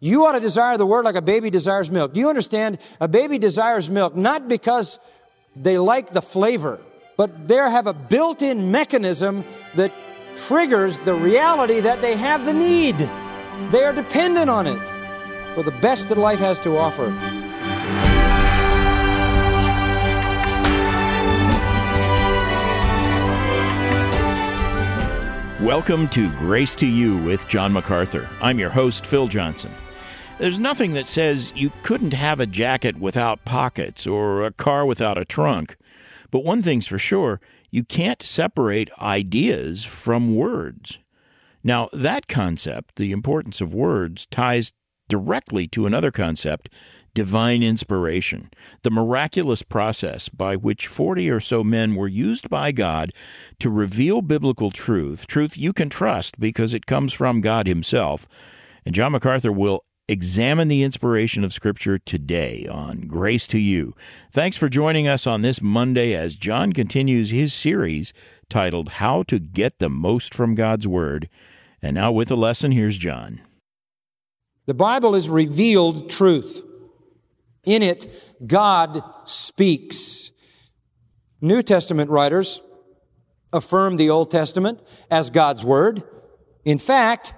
You ought to desire the word like a baby desires milk. Do you understand? A baby desires milk not because they like the flavor, but they have a built in mechanism that triggers the reality that they have the need. They are dependent on it for the best that life has to offer. Welcome to Grace to You with John MacArthur. I'm your host, Phil Johnson. There's nothing that says you couldn't have a jacket without pockets or a car without a trunk. But one thing's for sure you can't separate ideas from words. Now, that concept, the importance of words, ties directly to another concept divine inspiration, the miraculous process by which 40 or so men were used by God to reveal biblical truth, truth you can trust because it comes from God Himself. And John MacArthur will examine the inspiration of Scripture today on Grace to You. Thanks for joining us on this Monday as John continues his series titled How to Get the Most from God's Word. And now, with the lesson, here's John. The Bible is revealed truth. In it, God speaks. New Testament writers affirm the Old Testament as God's Word. In fact,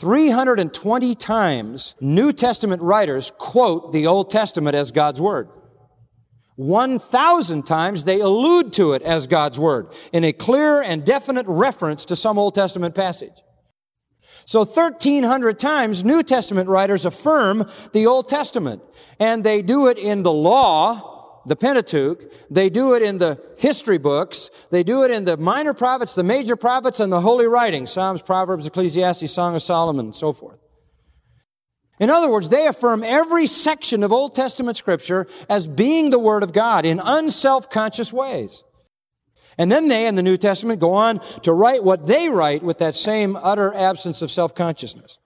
320 times New Testament writers quote the Old Testament as God's Word. 1,000 times they allude to it as God's Word in a clear and definite reference to some Old Testament passage. So 1300 times New Testament writers affirm the Old Testament. And they do it in the law, the Pentateuch. They do it in the history books. They do it in the minor prophets, the major prophets, and the holy writings. Psalms, Proverbs, Ecclesiastes, Song of Solomon, and so forth. In other words, they affirm every section of Old Testament scripture as being the Word of God in unself-conscious ways. And then they, in the New Testament, go on to write what they write with that same utter absence of self-consciousness.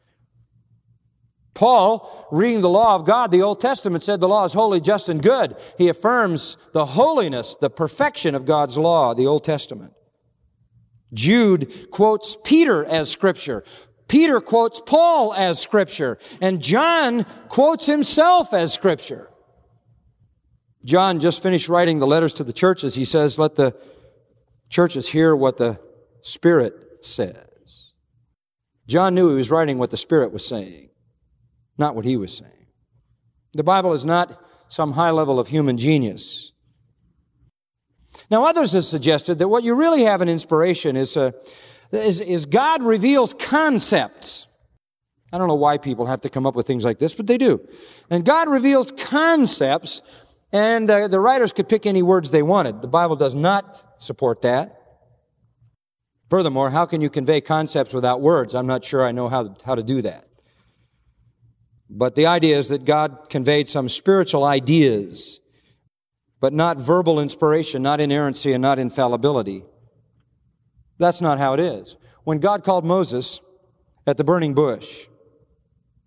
Paul, reading the law of God, the Old Testament said the law is holy, just, and good. He affirms the holiness, the perfection of God's law, the Old Testament. Jude quotes Peter as scripture. Peter quotes Paul as scripture. And John quotes himself as scripture. John just finished writing the letters to the churches. He says, let the churches hear what the Spirit says. John knew he was writing what the Spirit was saying, not what he was saying. The Bible is not some high level of human genius. Now, others have suggested that what you really have in inspiration is, uh, is, is God reveals concepts. I don't know why people have to come up with things like this, but they do. And God reveals concepts and uh, the writers could pick any words they wanted. The Bible does not support that. Furthermore, how can you convey concepts without words? I'm not sure I know how, how to do that. But the idea is that God conveyed some spiritual ideas, but not verbal inspiration, not inerrancy, and not infallibility. That's not how it is. When God called Moses at the burning bush,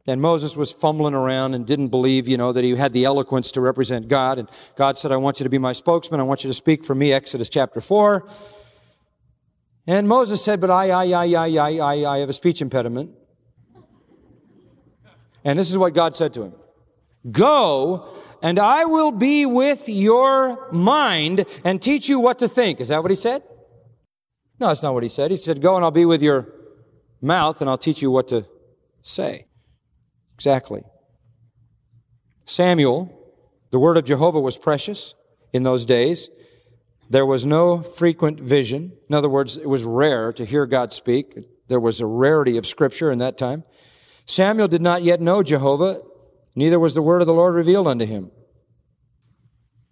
and Moses was fumbling around and didn't believe, you know, that he had the eloquence to represent God. And God said, I want you to be my spokesman. I want you to speak for me, Exodus chapter 4. And Moses said, but I, I, I, I, I, I, I have a speech impediment. And this is what God said to him. Go, and I will be with your mind and teach you what to think. Is that what he said? No, that's not what he said. He said, go and I'll be with your mouth and I'll teach you what to say. Exactly. Samuel, the word of Jehovah was precious in those days. There was no frequent vision. In other words, it was rare to hear God speak. There was a rarity of scripture in that time. Samuel did not yet know Jehovah, neither was the word of the Lord revealed unto him.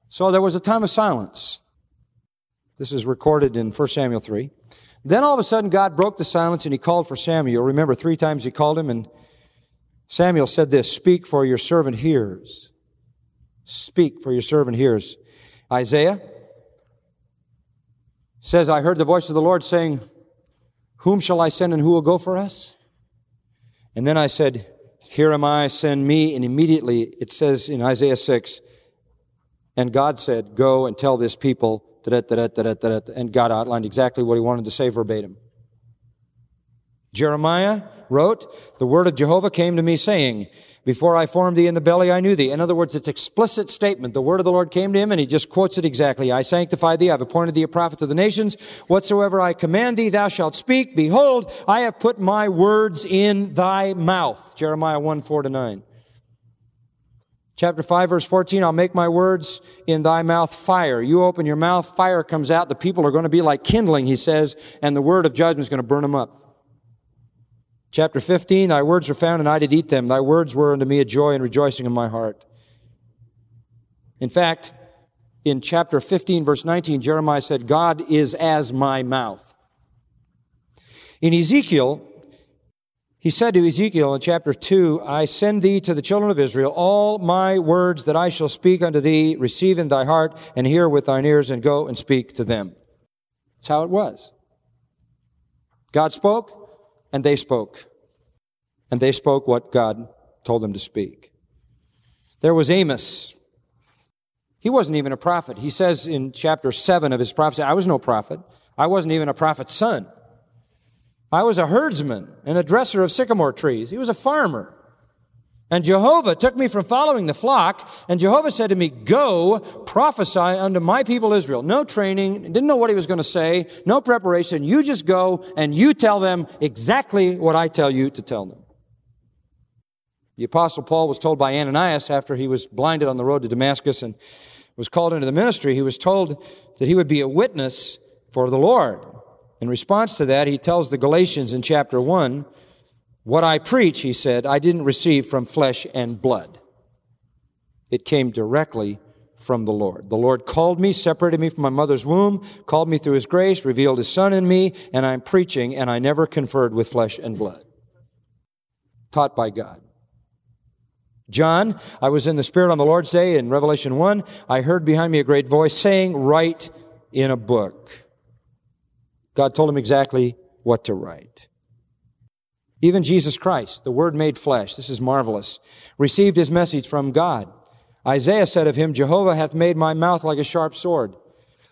So there was a time of silence. This is recorded in 1 Samuel 3. Then all of a sudden God broke the silence and he called for Samuel. Remember, three times he called him and Samuel said this, speak for your servant hears. Speak for your servant hears. Isaiah says, I heard the voice of the Lord saying, whom shall I send and who will go for us? And then I said, here am I, send me. And immediately it says in Isaiah 6, and God said, go and tell this people, and God outlined exactly what he wanted to say verbatim. Jeremiah wrote, the word of Jehovah came to me saying, before I formed thee in the belly, I knew thee. In other words, it's explicit statement. The word of the Lord came to him and he just quotes it exactly. I sanctify thee. I've appointed thee a prophet to the nations. Whatsoever I command thee, thou shalt speak. Behold, I have put my words in thy mouth. Jeremiah 1, 4 to 9. Chapter 5 verse 14, I'll make my words in thy mouth fire. You open your mouth, fire comes out. The people are going to be like kindling, he says, and the word of judgment is going to burn them up. Chapter 15, thy words were found and I did eat them. Thy words were unto me a joy and rejoicing in my heart. In fact, in chapter 15 verse 19, Jeremiah said, God is as my mouth. In Ezekiel, he said to Ezekiel in chapter 2, I send thee to the children of Israel all my words that I shall speak unto thee, receive in thy heart and hear with thine ears and go and speak to them. That's how it was. God spoke, and they spoke. And they spoke what God told them to speak. There was Amos. He wasn't even a prophet. He says in chapter 7 of his prophecy, I was no prophet. I wasn't even a prophet's son. I was a herdsman and a dresser of sycamore trees. He was a farmer. And Jehovah took me from following the flock, and Jehovah said to me, Go, prophesy unto my people Israel. No training, didn't know what he was going to say, no preparation. You just go and you tell them exactly what I tell you to tell them. The apostle Paul was told by Ananias after he was blinded on the road to Damascus and was called into the ministry, he was told that he would be a witness for the Lord. In response to that, he tells the Galatians in chapter 1, what I preach, he said, I didn't receive from flesh and blood. It came directly from the Lord. The Lord called me, separated me from my mother's womb, called me through his grace, revealed his son in me, and I'm preaching, and I never conferred with flesh and blood. Taught by God. John, I was in the Spirit on the Lord's day in Revelation 1. I heard behind me a great voice saying, Write in a book. God told him exactly what to write. Even Jesus Christ, the Word made flesh, this is marvelous, received his message from God. Isaiah said of him, Jehovah hath made my mouth like a sharp sword.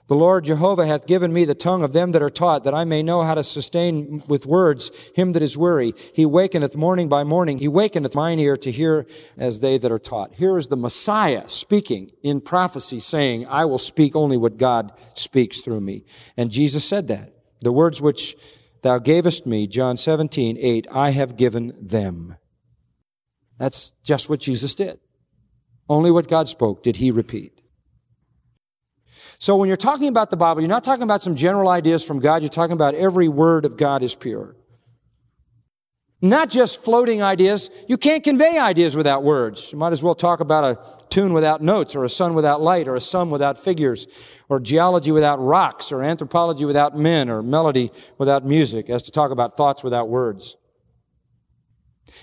The Lord Jehovah hath given me the tongue of them that are taught, that I may know how to sustain with words him that is weary. He wakeneth morning by morning. He wakeneth mine ear to hear as they that are taught. Here is the Messiah speaking in prophecy, saying, I will speak only what God speaks through me. And Jesus said that. The words which thou gavest me, John 17, 8, I have given them. That's just what Jesus did. Only what God spoke did he repeat. So when you're talking about the Bible, you're not talking about some general ideas from God. You're talking about every word of God is pure. Not just floating ideas. You can't convey ideas without words. You might as well talk about a tune without notes, or a sun without light, or a sum without figures, or geology without rocks, or anthropology without men, or melody without music, as to talk about thoughts without words.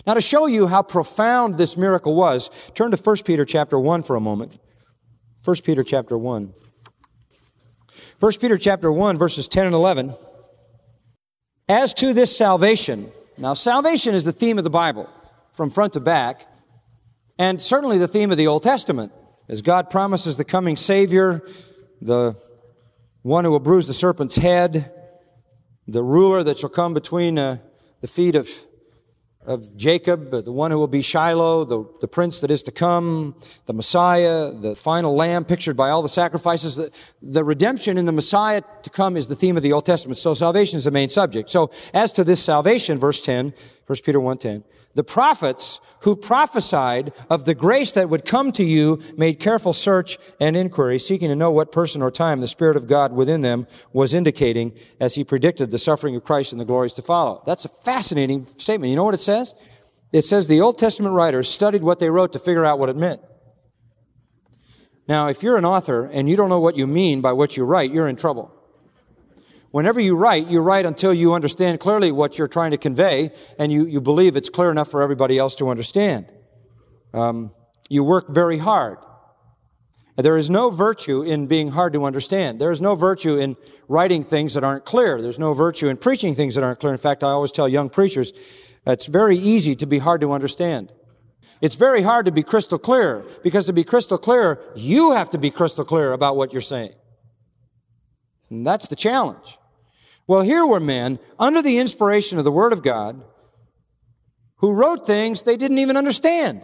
Now to show you how profound this miracle was, turn to 1 Peter chapter 1 for a moment. 1 Peter chapter 1. 1 Peter chapter 1 verses 10 and 11. As to this salvation, now salvation is the theme of the Bible from front to back, and certainly the theme of the Old Testament, as God promises the coming Savior, the one who will bruise the serpent's head, the ruler that shall come between uh, the feet of of Jacob, the one who will be Shiloh, the, the prince that is to come, the Messiah, the final lamb pictured by all the sacrifices. The, the redemption in the Messiah to come is the theme of the Old Testament. So salvation is the main subject. So as to this salvation, verse 10, 1 Peter 1.10, the prophets who prophesied of the grace that would come to you made careful search and inquiry, seeking to know what person or time the Spirit of God within them was indicating as he predicted the suffering of Christ and the glories to follow. That's a fascinating statement. You know what it says? It says the Old Testament writers studied what they wrote to figure out what it meant. Now, if you're an author and you don't know what you mean by what you write, you're in trouble. Whenever you write, you write until you understand clearly what you're trying to convey and you, you believe it's clear enough for everybody else to understand. Um, you work very hard. There is no virtue in being hard to understand. There is no virtue in writing things that aren't clear. There's no virtue in preaching things that aren't clear. In fact, I always tell young preachers, it's very easy to be hard to understand. It's very hard to be crystal clear because to be crystal clear, you have to be crystal clear about what you're saying. And that's the challenge. Well, here were men under the inspiration of the Word of God who wrote things they didn't even understand.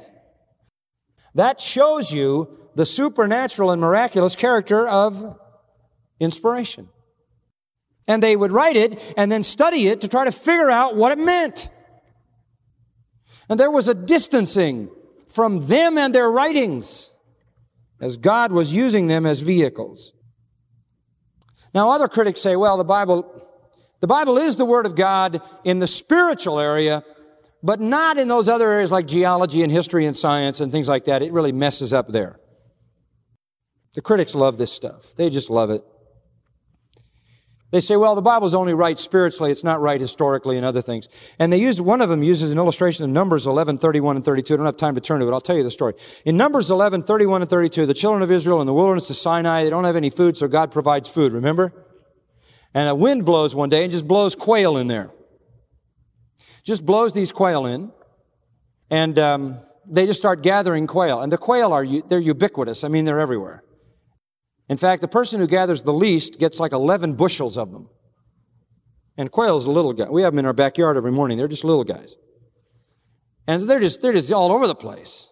That shows you the supernatural and miraculous character of inspiration. And they would write it and then study it to try to figure out what it meant. And there was a distancing from them and their writings as God was using them as vehicles. Now, other critics say, well, the Bible, the Bible is the Word of God in the spiritual area, but not in those other areas like geology and history and science and things like that. It really messes up there. The critics love this stuff. They just love it. They say, well, the Bible's only right spiritually, it's not right historically and other things. And they use, one of them uses an illustration of Numbers 11, 31 and 32. I don't have time to turn to it. I'll tell you the story. In Numbers 11, 31 and 32, the children of Israel in the wilderness of Sinai, they don't have any food, so God provides food, remember? And a wind blows one day and just blows quail in there. Just blows these quail in. And, um, they just start gathering quail. And the quail are, they're ubiquitous. I mean, they're everywhere. In fact, the person who gathers the least gets like 11 bushels of them. And quail is a little guy. We have them in our backyard every morning. They're just little guys. And they're just, they're just all over the place.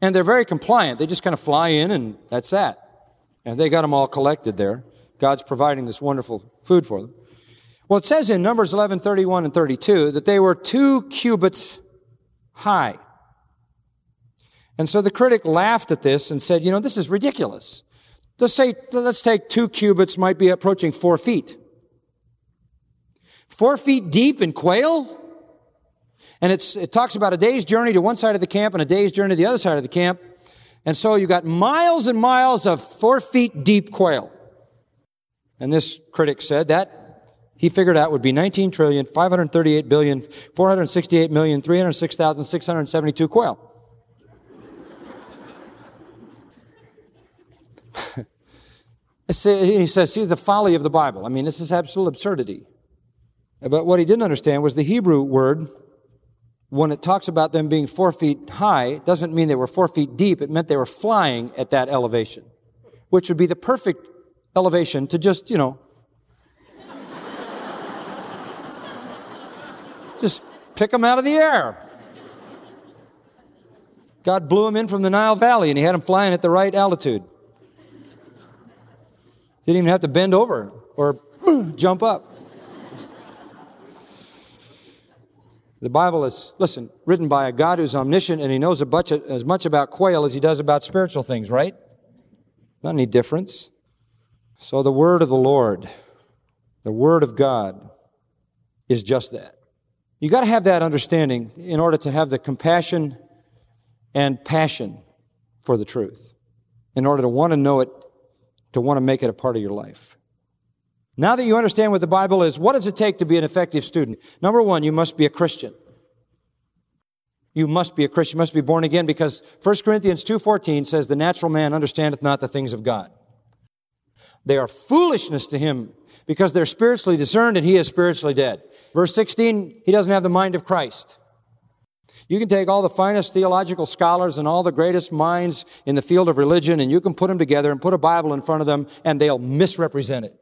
And they're very compliant. They just kind of fly in and that's that. And they got them all collected there. God's providing this wonderful food for them. Well, it says in Numbers 11, 31 and 32 that they were two cubits high. And so the critic laughed at this and said, you know, this is ridiculous. Let's say, let's take two cubits might be approaching four feet. Four feet deep in quail? And it's, it talks about a day's journey to one side of the camp and a day's journey to the other side of the camp. And so you got miles and miles of four feet deep quail. And this critic said that he figured out would be 19 trillion, 538 billion, 468 million, 306,672 quail. he says, see the folly of the Bible. I mean, this is absolute absurdity. But what he didn't understand was the Hebrew word, when it talks about them being four feet high, doesn't mean they were four feet deep. It meant they were flying at that elevation, which would be the perfect elevation to just, you know, just pick them out of the air. God blew him in from the Nile Valley and he had him flying at the right altitude. Didn't even have to bend over or jump up. The Bible is, listen, written by a God who's omniscient and he knows as much about quail as he does about spiritual things, right? Not any difference. So the word of the Lord, the word of God, is just that. You got to have that understanding in order to have the compassion and passion for the truth, in order to want to know it to want to make it a part of your life. Now that you understand what the Bible is, what does it take to be an effective student? Number one, you must be a Christian. You must be a Christian, you must be born again because 1 Corinthians 2.14 says, the natural man understandeth not the things of God. They are foolishness to him because they're spiritually discerned and he is spiritually dead. Verse 16, he doesn't have the mind of Christ. You can take all the finest theological scholars and all the greatest minds in the field of religion and you can put them together and put a Bible in front of them and they'll misrepresent it.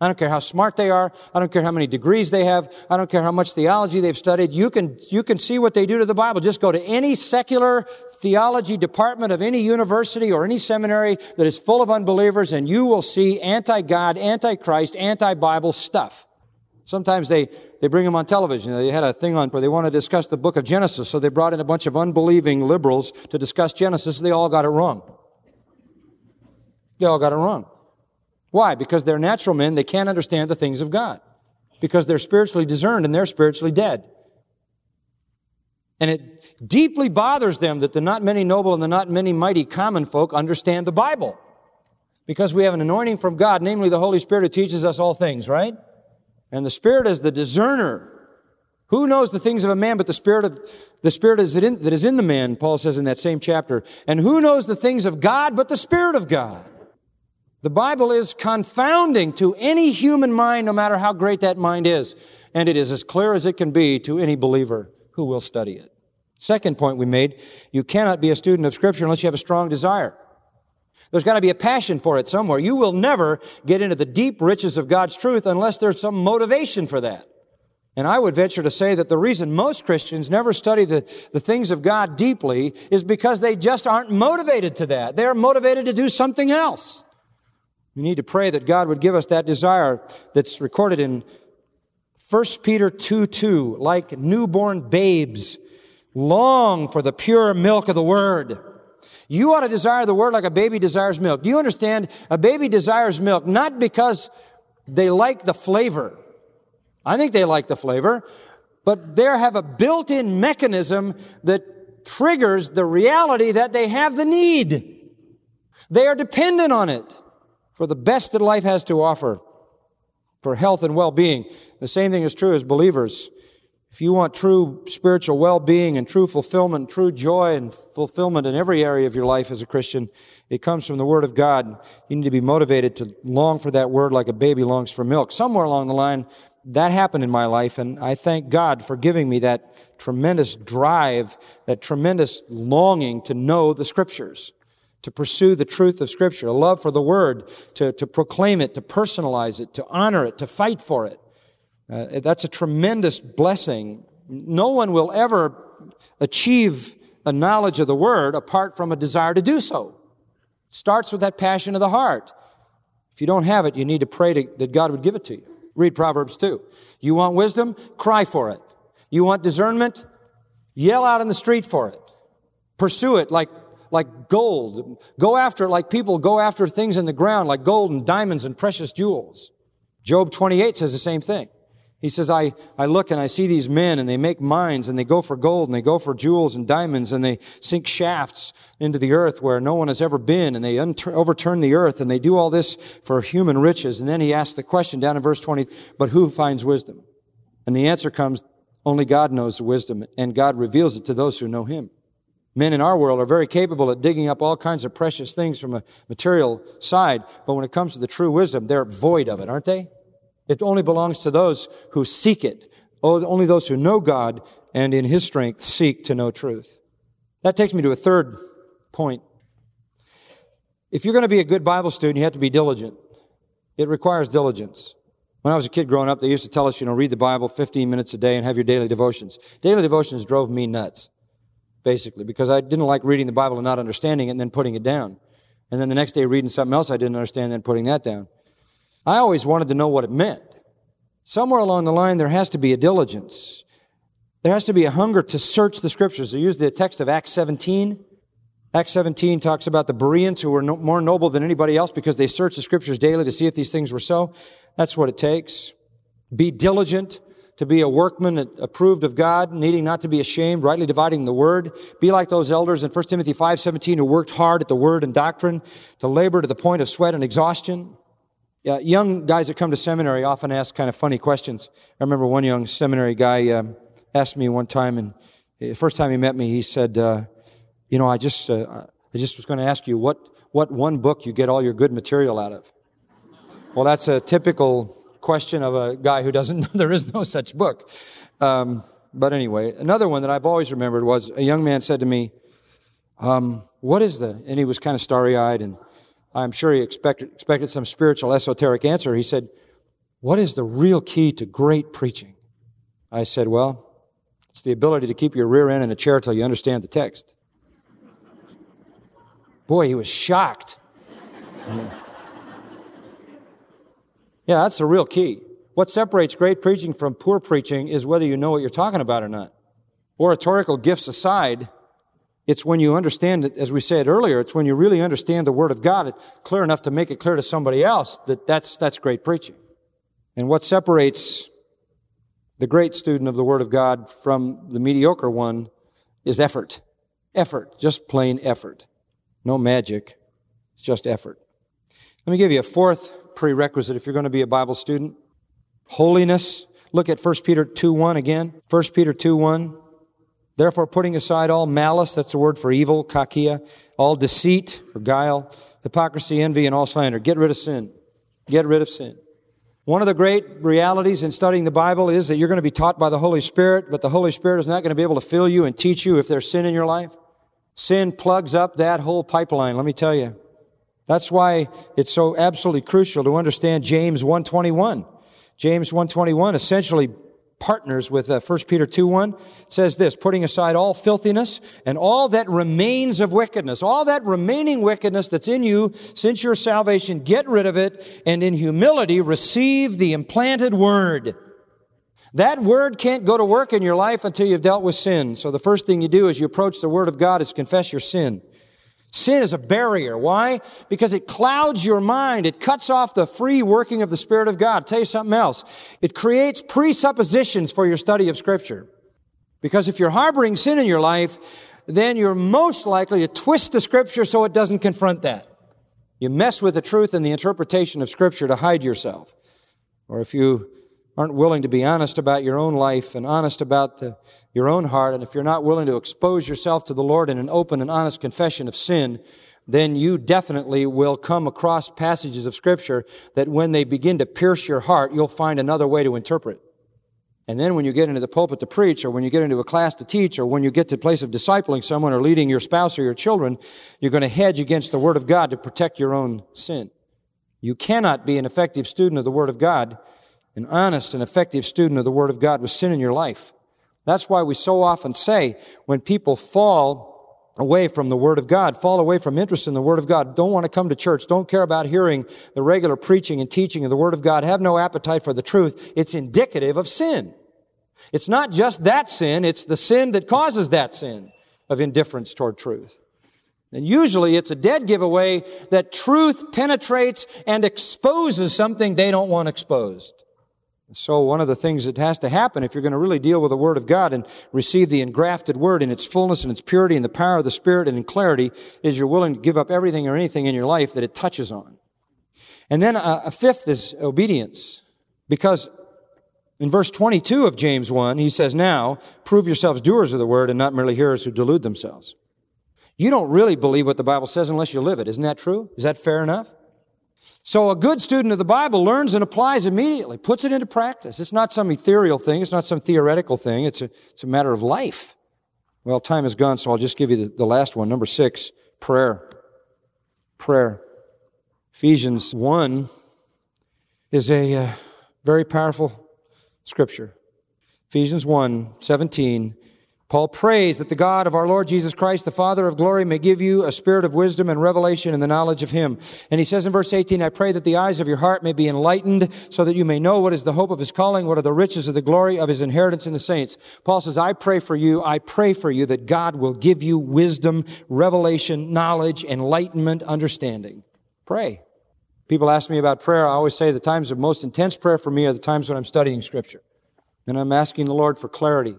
I don't care how smart they are. I don't care how many degrees they have. I don't care how much theology they've studied. You can, you can see what they do to the Bible. Just go to any secular theology department of any university or any seminary that is full of unbelievers and you will see anti-God, anti-Christ, anti-Bible stuff. Sometimes they, they bring them on television. They had a thing on where they want to discuss the book of Genesis, so they brought in a bunch of unbelieving liberals to discuss Genesis. They all got it wrong. They all got it wrong. Why? Because they're natural men. They can't understand the things of God. Because they're spiritually discerned and they're spiritually dead. And it deeply bothers them that the not many noble and the not many mighty common folk understand the Bible. Because we have an anointing from God, namely the Holy Spirit who teaches us all things, right? And the Spirit is the discerner. Who knows the things of a man but the Spirit of, the Spirit is in, that is in the man, Paul says in that same chapter. And who knows the things of God but the Spirit of God? The Bible is confounding to any human mind, no matter how great that mind is. And it is as clear as it can be to any believer who will study it. Second point we made, you cannot be a student of Scripture unless you have a strong desire. There's got to be a passion for it somewhere. You will never get into the deep riches of God's truth unless there's some motivation for that. And I would venture to say that the reason most Christians never study the, the things of God deeply is because they just aren't motivated to that. They're motivated to do something else. We need to pray that God would give us that desire that's recorded in 1 Peter 2 2, like newborn babes, long for the pure milk of the word. You ought to desire the word like a baby desires milk. Do you understand? A baby desires milk not because they like the flavor. I think they like the flavor, but they have a built-in mechanism that triggers the reality that they have the need. They are dependent on it for the best that life has to offer, for health and well-being. The same thing is true as believers. If you want true spiritual well-being and true fulfillment, true joy and fulfillment in every area of your life as a Christian, it comes from the Word of God. You need to be motivated to long for that Word like a baby longs for milk. Somewhere along the line, that happened in my life, and I thank God for giving me that tremendous drive, that tremendous longing to know the Scriptures to pursue the truth of Scripture, a love for the Word, to, to proclaim it, to personalize it, to honor it, to fight for it. Uh, that's a tremendous blessing. No one will ever achieve a knowledge of the Word apart from a desire to do so. It starts with that passion of the heart. If you don't have it, you need to pray to, that God would give it to you. Read Proverbs 2. You want wisdom? Cry for it. You want discernment? Yell out in the street for it. Pursue it like like gold. Go after it like people go after things in the ground, like gold and diamonds and precious jewels. Job 28 says the same thing. He says, I, I look and I see these men and they make mines and they go for gold and they go for jewels and diamonds and they sink shafts into the earth where no one has ever been and they unter- overturn the earth and they do all this for human riches. And then he asks the question down in verse 20, but who finds wisdom? And the answer comes, only God knows wisdom and God reveals it to those who know him. Men in our world are very capable at digging up all kinds of precious things from a material side, but when it comes to the true wisdom, they're void of it, aren't they? It only belongs to those who seek it. Oh, only those who know God and in His strength seek to know truth. That takes me to a third point. If you're going to be a good Bible student, you have to be diligent. It requires diligence. When I was a kid growing up, they used to tell us, you know, read the Bible 15 minutes a day and have your daily devotions. Daily devotions drove me nuts basically, because I didn't like reading the Bible and not understanding it and then putting it down. And then the next day reading something else I didn't understand and then putting that down. I always wanted to know what it meant. Somewhere along the line, there has to be a diligence. There has to be a hunger to search the scriptures. They use the text of Acts 17. Acts 17 talks about the Bereans who were no, more noble than anybody else because they searched the scriptures daily to see if these things were so. That's what it takes. Be diligent to be a workman approved of God, needing not to be ashamed, rightly dividing the word. Be like those elders in 1 Timothy 5:17 who worked hard at the word and doctrine, to labor to the point of sweat and exhaustion. Yeah, young guys that come to seminary often ask kind of funny questions. I remember one young seminary guy uh, asked me one time, and the first time he met me, he said, uh, "You know, I just, uh, I just was going to ask you what, what one book you get all your good material out of." Well, that's a typical question of a guy who doesn't, know there is no such book. Um, but anyway, another one that I've always remembered was a young man said to me, um, what is the, and he was kind of starry eyed and I'm sure he expected, expected some spiritual esoteric answer. He said, what is the real key to great preaching? I said, well, it's the ability to keep your rear end in a chair till you understand the text. Boy, he was shocked. Yeah, that's the real key. What separates great preaching from poor preaching is whether you know what you're talking about or not. Oratorical gifts aside, it's when you understand it, as we said earlier, it's when you really understand the Word of God clear enough to make it clear to somebody else that that's, that's great preaching. And what separates the great student of the Word of God from the mediocre one is effort. Effort. Just plain effort. No magic. It's just effort. Let me give you a fourth prerequisite if you're going to be a Bible student. Holiness. Look at 1 Peter 2 1 again. 1 Peter 2 1. Therefore, putting aside all malice, that's the word for evil, kakia, all deceit or guile, hypocrisy, envy, and all slander. Get rid of sin. Get rid of sin. One of the great realities in studying the Bible is that you're going to be taught by the Holy Spirit, but the Holy Spirit is not going to be able to fill you and teach you if there's sin in your life. Sin plugs up that whole pipeline, let me tell you. That's why it's so absolutely crucial to understand James 121. James 121 essentially partners with uh, 1 Peter 2 1 says this, putting aside all filthiness and all that remains of wickedness, all that remaining wickedness that's in you since your salvation, get rid of it and in humility receive the implanted word. That word can't go to work in your life until you've dealt with sin. So the first thing you do as you approach the word of God is confess your sin. Sin is a barrier. Why? Because it clouds your mind. It cuts off the free working of the Spirit of God. I'll tell you something else. It creates presuppositions for your study of Scripture. Because if you're harboring sin in your life, then you're most likely to twist the Scripture so it doesn't confront that. You mess with the truth and the interpretation of Scripture to hide yourself. Or if you aren't willing to be honest about your own life and honest about the, your own heart, and if you're not willing to expose yourself to the Lord in an open and honest confession of sin, then you definitely will come across passages of scripture that when they begin to pierce your heart, you'll find another way to interpret. And then when you get into the pulpit to preach, or when you get into a class to teach, or when you get to the place of discipling someone or leading your spouse or your children, you're going to hedge against the Word of God to protect your own sin. You cannot be an effective student of the Word of God an honest and effective student of the Word of God with sin in your life. That's why we so often say when people fall away from the Word of God, fall away from interest in the Word of God, don't want to come to church, don't care about hearing the regular preaching and teaching of the Word of God, have no appetite for the truth, it's indicative of sin. It's not just that sin, it's the sin that causes that sin of indifference toward truth. And usually it's a dead giveaway that truth penetrates and exposes something they don't want exposed. So one of the things that has to happen if you're going to really deal with the Word of God and receive the engrafted Word in its fullness and its purity and the power of the Spirit and in clarity is you're willing to give up everything or anything in your life that it touches on. And then a, a fifth is obedience. Because in verse 22 of James 1, he says, Now, prove yourselves doers of the Word and not merely hearers who delude themselves. You don't really believe what the Bible says unless you live it. Isn't that true? Is that fair enough? So a good student of the Bible learns and applies immediately, puts it into practice. It's not some ethereal thing. It's not some theoretical thing. It's a, it's a matter of life. Well, time is gone, so I'll just give you the, the last one. Number six, prayer. Prayer. Ephesians 1 is a uh, very powerful scripture. Ephesians 1, 17 Paul prays that the God of our Lord Jesus Christ, the Father of glory, may give you a spirit of wisdom and revelation in the knowledge of Him. And he says in verse 18, I pray that the eyes of your heart may be enlightened so that you may know what is the hope of His calling, what are the riches of the glory of His inheritance in the saints. Paul says, I pray for you, I pray for you that God will give you wisdom, revelation, knowledge, enlightenment, understanding. Pray. People ask me about prayer. I always say the times of most intense prayer for me are the times when I'm studying Scripture. And I'm asking the Lord for clarity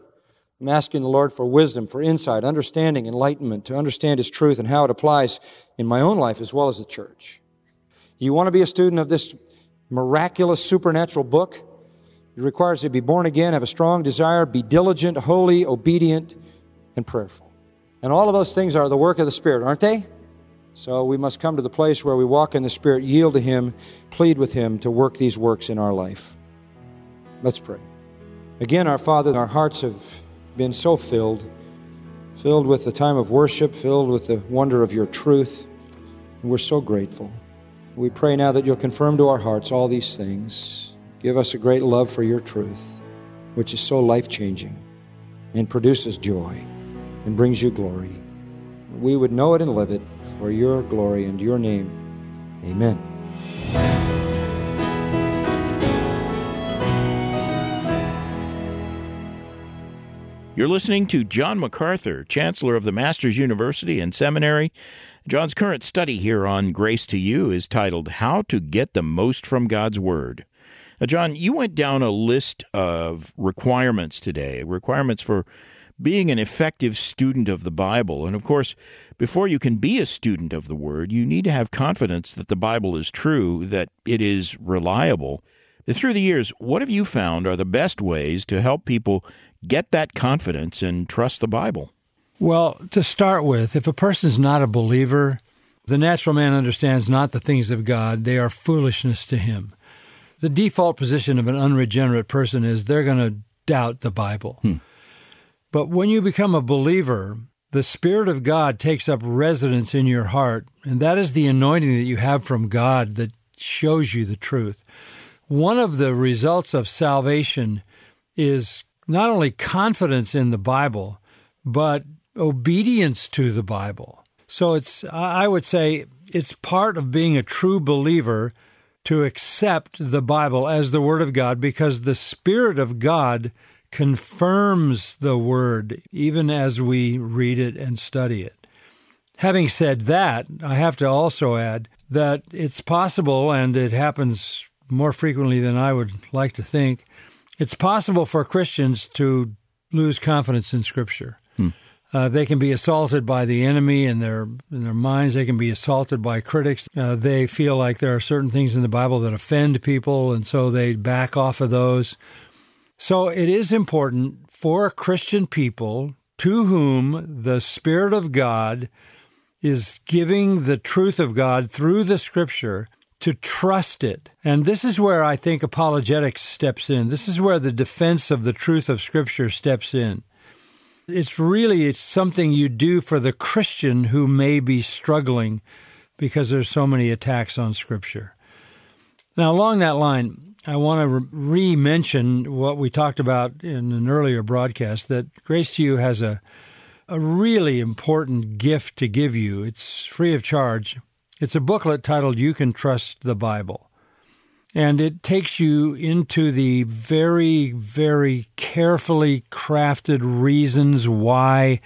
I'm asking the Lord for wisdom, for insight, understanding, enlightenment, to understand His truth and how it applies in my own life as well as the church. You want to be a student of this miraculous supernatural book? It requires you to be born again, have a strong desire, be diligent, holy, obedient, and prayerful. And all of those things are the work of the Spirit, aren't they? So we must come to the place where we walk in the Spirit, yield to Him, plead with Him to work these works in our life. Let's pray. Again, our Father, our hearts have been so filled, filled with the time of worship, filled with the wonder of your truth. We're so grateful. We pray now that you'll confirm to our hearts all these things. Give us a great love for your truth, which is so life changing and produces joy and brings you glory. We would know it and live it for your glory and your name. Amen. You're listening to John MacArthur, Chancellor of the Masters University and Seminary. John's current study here on Grace to You is titled How to Get the Most from God's Word. Now, John, you went down a list of requirements today, requirements for being an effective student of the Bible. And of course, before you can be a student of the Word, you need to have confidence that the Bible is true, that it is reliable. Through the years, what have you found are the best ways to help people get that confidence and trust the Bible? Well, to start with, if a person is not a believer, the natural man understands not the things of God, they are foolishness to him. The default position of an unregenerate person is they're going to doubt the Bible. Hmm. But when you become a believer, the Spirit of God takes up residence in your heart, and that is the anointing that you have from God that shows you the truth. One of the results of salvation is not only confidence in the Bible, but obedience to the Bible. So it's, I would say, it's part of being a true believer to accept the Bible as the Word of God because the Spirit of God confirms the Word even as we read it and study it. Having said that, I have to also add that it's possible, and it happens more frequently than I would like to think, it's possible for Christians to lose confidence in Scripture. Hmm. Uh, they can be assaulted by the enemy in their in their minds. They can be assaulted by critics. Uh, they feel like there are certain things in the Bible that offend people, and so they back off of those. So it is important for Christian people to whom the Spirit of God is giving the truth of God through the Scripture to trust it. And this is where I think apologetics steps in. This is where the defense of the truth of Scripture steps in. It's really it's something you do for the Christian who may be struggling because there's so many attacks on Scripture. Now, along that line, I want to re mention what we talked about in an earlier broadcast that Grace to You has a, a really important gift to give you. It's free of charge. It's a booklet titled You Can Trust the Bible. And it takes you into the very, very carefully crafted reasons why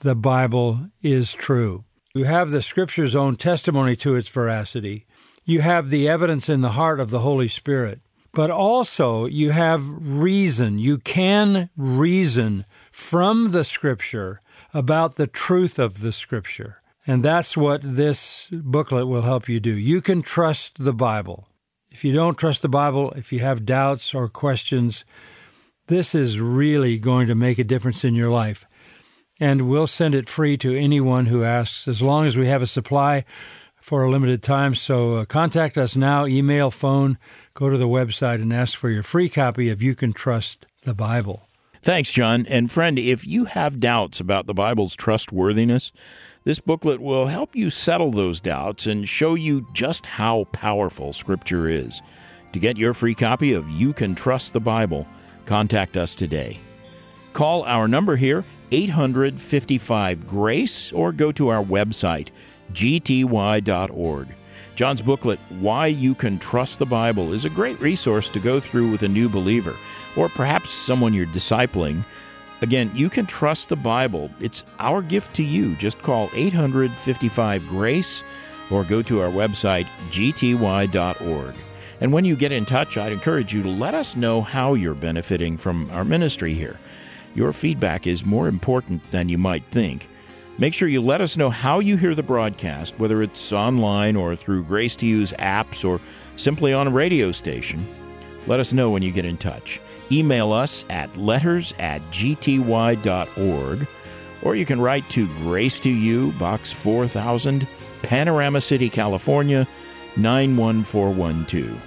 the Bible is true. You have the Scripture's own testimony to its veracity. You have the evidence in the heart of the Holy Spirit. But also, you have reason. You can reason from the Scripture about the truth of the Scripture. And that's what this booklet will help you do. You can trust the Bible. If you don't trust the Bible, if you have doubts or questions, this is really going to make a difference in your life. And we'll send it free to anyone who asks, as long as we have a supply for a limited time. So uh, contact us now, email, phone, go to the website and ask for your free copy of You Can Trust the Bible. Thanks, John. And friend, if you have doubts about the Bible's trustworthiness, this booklet will help you settle those doubts and show you just how powerful Scripture is. To get your free copy of You Can Trust the Bible, contact us today. Call our number here, 855 Grace, or go to our website, gty.org. John's booklet, Why You Can Trust the Bible, is a great resource to go through with a new believer, or perhaps someone you're discipling Again, you can trust the Bible. It's our gift to you. Just call 855 Grace or go to our website, gty.org. And when you get in touch, I'd encourage you to let us know how you're benefiting from our ministry here. Your feedback is more important than you might think. Make sure you let us know how you hear the broadcast, whether it's online or through Grace to You's apps or simply on a radio station. Let us know when you get in touch. Email us at letters at gty.org, or you can write to Grace to You, Box 4000, Panorama City, California, 91412.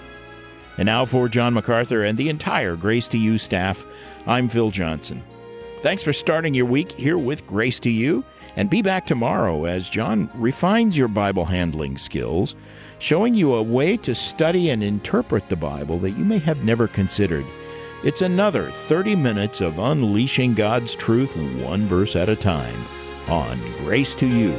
And now for John MacArthur and the entire Grace to You staff, I'm Phil Johnson. Thanks for starting your week here with Grace to You, and be back tomorrow as John refines your Bible handling skills, showing you a way to study and interpret the Bible that you may have never considered. It's another 30 minutes of unleashing God's truth one verse at a time on Grace to You.